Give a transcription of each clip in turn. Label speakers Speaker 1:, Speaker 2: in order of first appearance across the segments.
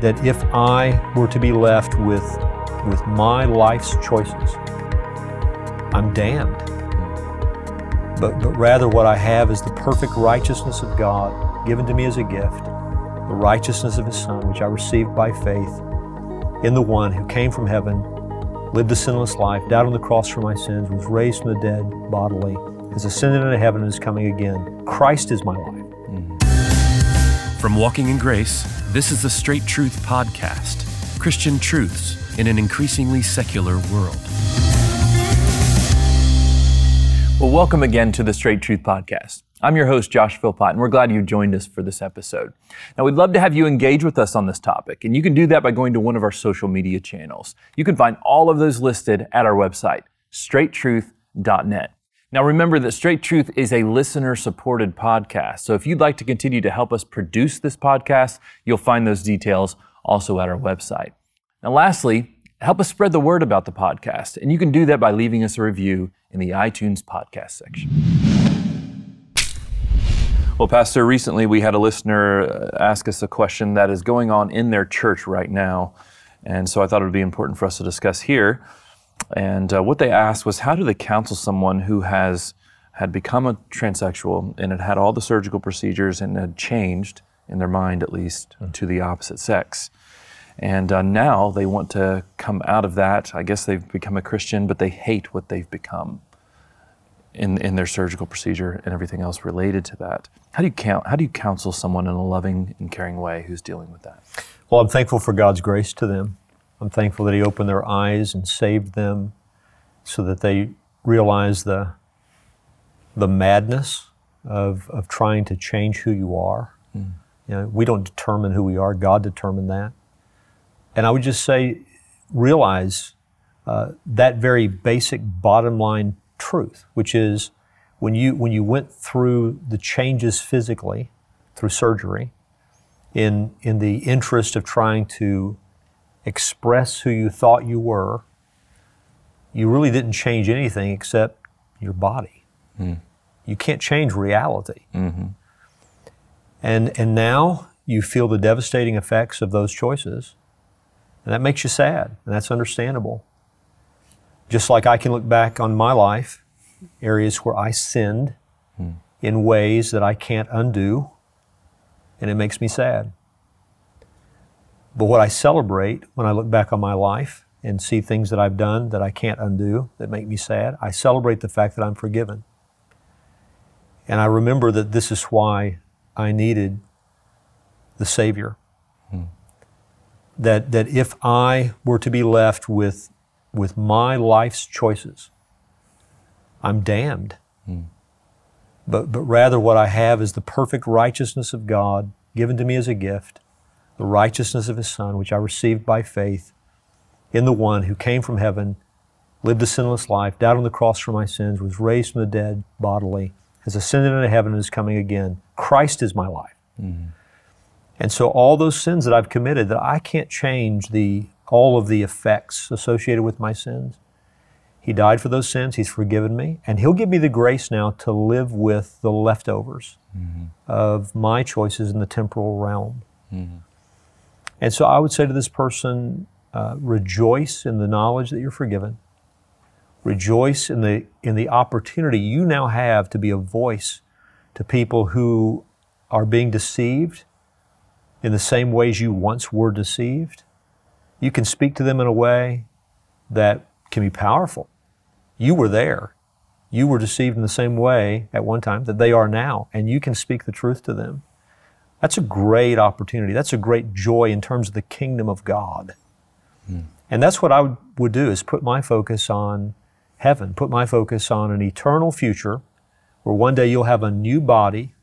Speaker 1: that if I were to be left with, with my life's choices, I'm damned. But, but rather, what I have is the perfect righteousness of God given to me as a gift, the righteousness of His Son, which I received by faith in the one who came from heaven, lived a sinless life, died on the cross for my sins, was raised from the dead bodily, has ascended into heaven, and is coming again. Christ is my life.
Speaker 2: From Walking in Grace, this is the Straight Truth Podcast Christian truths in an increasingly secular world.
Speaker 3: Well, welcome again to the Straight Truth Podcast. I'm your host, Josh Philpott, and we're glad you joined us for this episode. Now, we'd love to have you engage with us on this topic, and you can do that by going to one of our social media channels. You can find all of those listed at our website, straighttruth.net. Now, remember that Straight Truth is a listener supported podcast. So if you'd like to continue to help us produce this podcast, you'll find those details also at our website. Now, lastly, help us spread the word about the podcast. And you can do that by leaving us a review in the iTunes podcast section. Well, Pastor, recently we had a listener uh, ask us a question that is going on in their church right now. And so I thought it would be important for us to discuss here. And uh, what they asked was, how do they counsel someone who has had become a transsexual and had had all the surgical procedures and had changed in their mind, at least, mm. to the opposite sex? And uh, now they want to come out of that. I guess they've become a Christian, but they hate what they've become in, in their surgical procedure and everything else related to that. How do you count? How do you counsel someone in a loving and caring way who's dealing with that?
Speaker 1: Well, I'm thankful for God's grace to them. I'm thankful that He opened their eyes and saved them so that they realize the, the madness of, of trying to change who you are. Mm. You know, we don't determine who we are, God determined that. And I would just say, realize uh, that very basic bottom line truth, which is when you, when you went through the changes physically, through surgery, in, in the interest of trying to express who you thought you were, you really didn't change anything except your body. Mm. You can't change reality. Mm-hmm. And, and now you feel the devastating effects of those choices, and that makes you sad, and that's understandable. Just like I can look back on my life, areas where I sinned mm. in ways that I can't undo, and it makes me sad. But what I celebrate when I look back on my life and see things that I've done that I can't undo that make me sad, I celebrate the fact that I'm forgiven. And I remember that this is why I needed the Savior. Hmm. That, that if I were to be left with, with my life's choices, I'm damned. Hmm. But, but rather, what I have is the perfect righteousness of God given to me as a gift the righteousness of His Son, which I received by faith in the one who came from heaven, lived a sinless life, died on the cross for my sins, was raised from the dead bodily, has ascended into heaven, and is coming again. Christ is my life. Mm-hmm. And so all those sins that I've committed that I can't change the all of the effects associated with my sins. He died for those sins, he's forgiven me, and he'll give me the grace now to live with the leftovers mm-hmm. of my choices in the temporal realm. Mm-hmm. And so I would say to this person, uh, rejoice in the knowledge that you're forgiven. Rejoice in the, in the opportunity you now have to be a voice to people who are being deceived in the same ways you once were deceived. You can speak to them in a way that can be powerful. You were there. You were deceived in the same way at one time that they are now, and you can speak the truth to them. That's a great opportunity. That's a great joy in terms of the kingdom of God. Hmm. And that's what I would, would do is put my focus on heaven, put my focus on an eternal future where one day you'll have a new body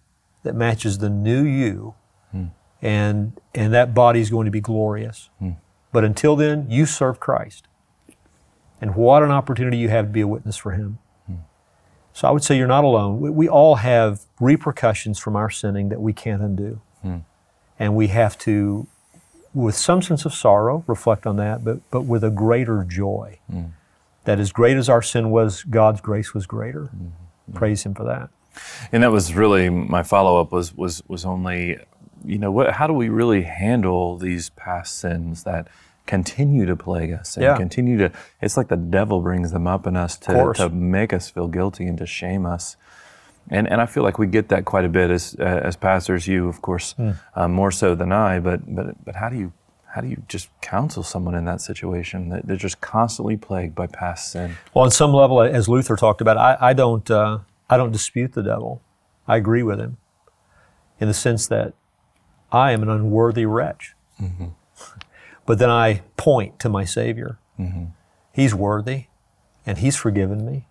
Speaker 1: that matches the new you hmm. and and that body is going to be glorious. Hmm. But until then, you serve Christ. And what an opportunity you have to be a witness for him. So I would say you're not alone. We, we all have repercussions from our sinning that we can't undo. Hmm. And we have to, with some sense of sorrow, reflect on that, but, but with a greater joy. Hmm. That as great as our sin was, God's grace was greater. Hmm. Praise Him for that.
Speaker 3: And that was really my follow up was was was only you know, what, how do we really handle these past sins that continue to plague us and
Speaker 1: Yeah.
Speaker 3: continue to? It's like the devil brings them up in us to, to make us feel guilty and to shame us. And and I feel like we get that quite a bit as uh, as pastors. You, of course, uh, more so than I. But but but how do you how do you just counsel someone in that situation that they're just constantly plagued by past sin?
Speaker 1: Well, on some level, as Luther talked about, I, I don't uh, I don't dispute the devil. I agree with him in the sense that I am an unworthy wretch. But then I point to my Savior. He's worthy, and He's forgiven me.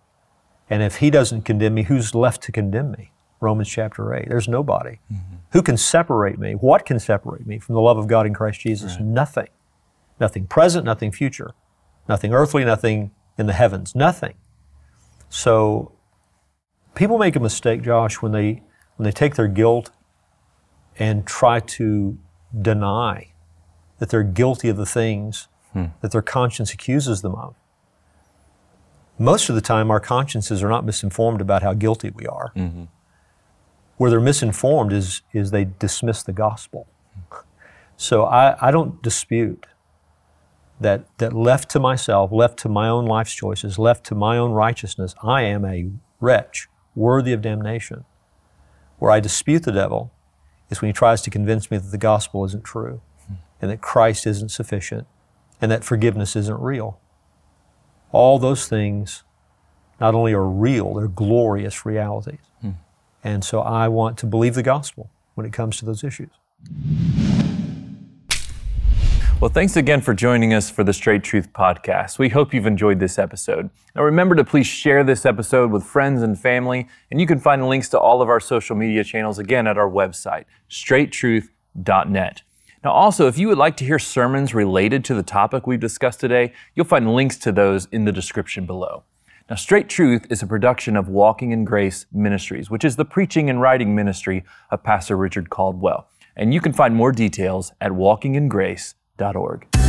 Speaker 1: And if He doesn't condemn me, who's left to condemn me? Romans chapter 8. There's nobody. Mm-hmm. Who can separate me? What can separate me from the love of God in Christ Jesus? Nothing. Nothing present, nothing future. Nothing earthly, nothing in the heavens. Nothing. So people make a mistake, Josh, when they when they take their guilt and try to deny that they're guilty of the things hmm. that their conscience accuses them of. Most of the time, our consciences are not misinformed about how guilty we are. Mm-hmm. Where they're misinformed is, is they dismiss the gospel. So I, I don't dispute that, that left to myself, left to my own life's choices, left to my own righteousness, I am a wretch worthy of damnation. Where I dispute the devil is when he tries to convince me that the gospel isn't true hmm. and that Christ isn't sufficient and that forgiveness isn't real. All those things not only are real, they're glorious realities. Hmm. And so I want to believe the gospel when it comes to those issues.
Speaker 3: Well, thanks again for joining us for the Straight Truth Podcast. We hope you've enjoyed this episode. Now, remember to please share this episode with friends and family, and you can find links to all of our social media channels again at our website, straighttruth.net. Now, also, if you would like to hear sermons related to the topic we've discussed today, you'll find links to those in the description below. Now, Straight Truth is a production of Walking in Grace Ministries, which is the preaching and writing ministry of Pastor Richard Caldwell. And you can find more details at walkingingrace.org.